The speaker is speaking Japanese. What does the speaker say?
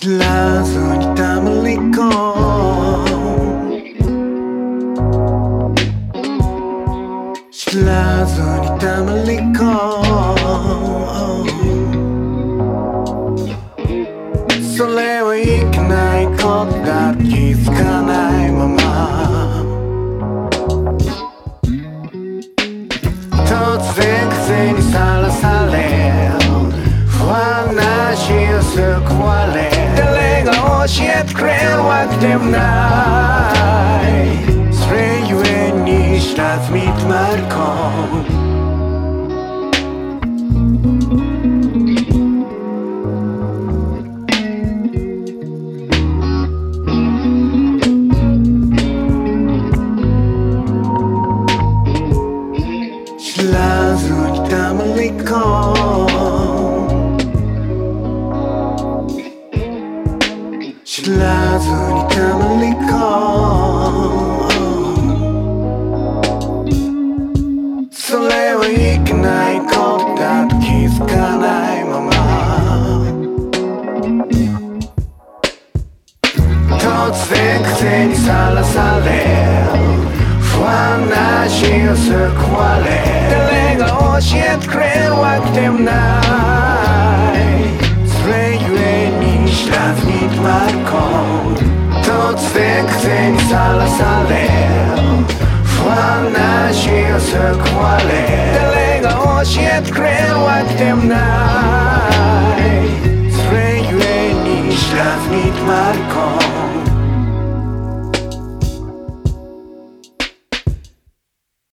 知らずにたまり込む。知らずにたまり込む。それはいけないことだと気づかないまま。突然風にさらされ不安な死を救われ。świat kręła dymna Zryłem niż nad mitmarką Ślazruj tam lekko. 知らずにたまり込むそれはいけないことだと気づかないまま突然風にさらされ不安なしを救われ誰が教えてくれるわけでもないそれゆえに知らずに bar cold Tot fait que t'es à la salle Froid nage et on se croit l'air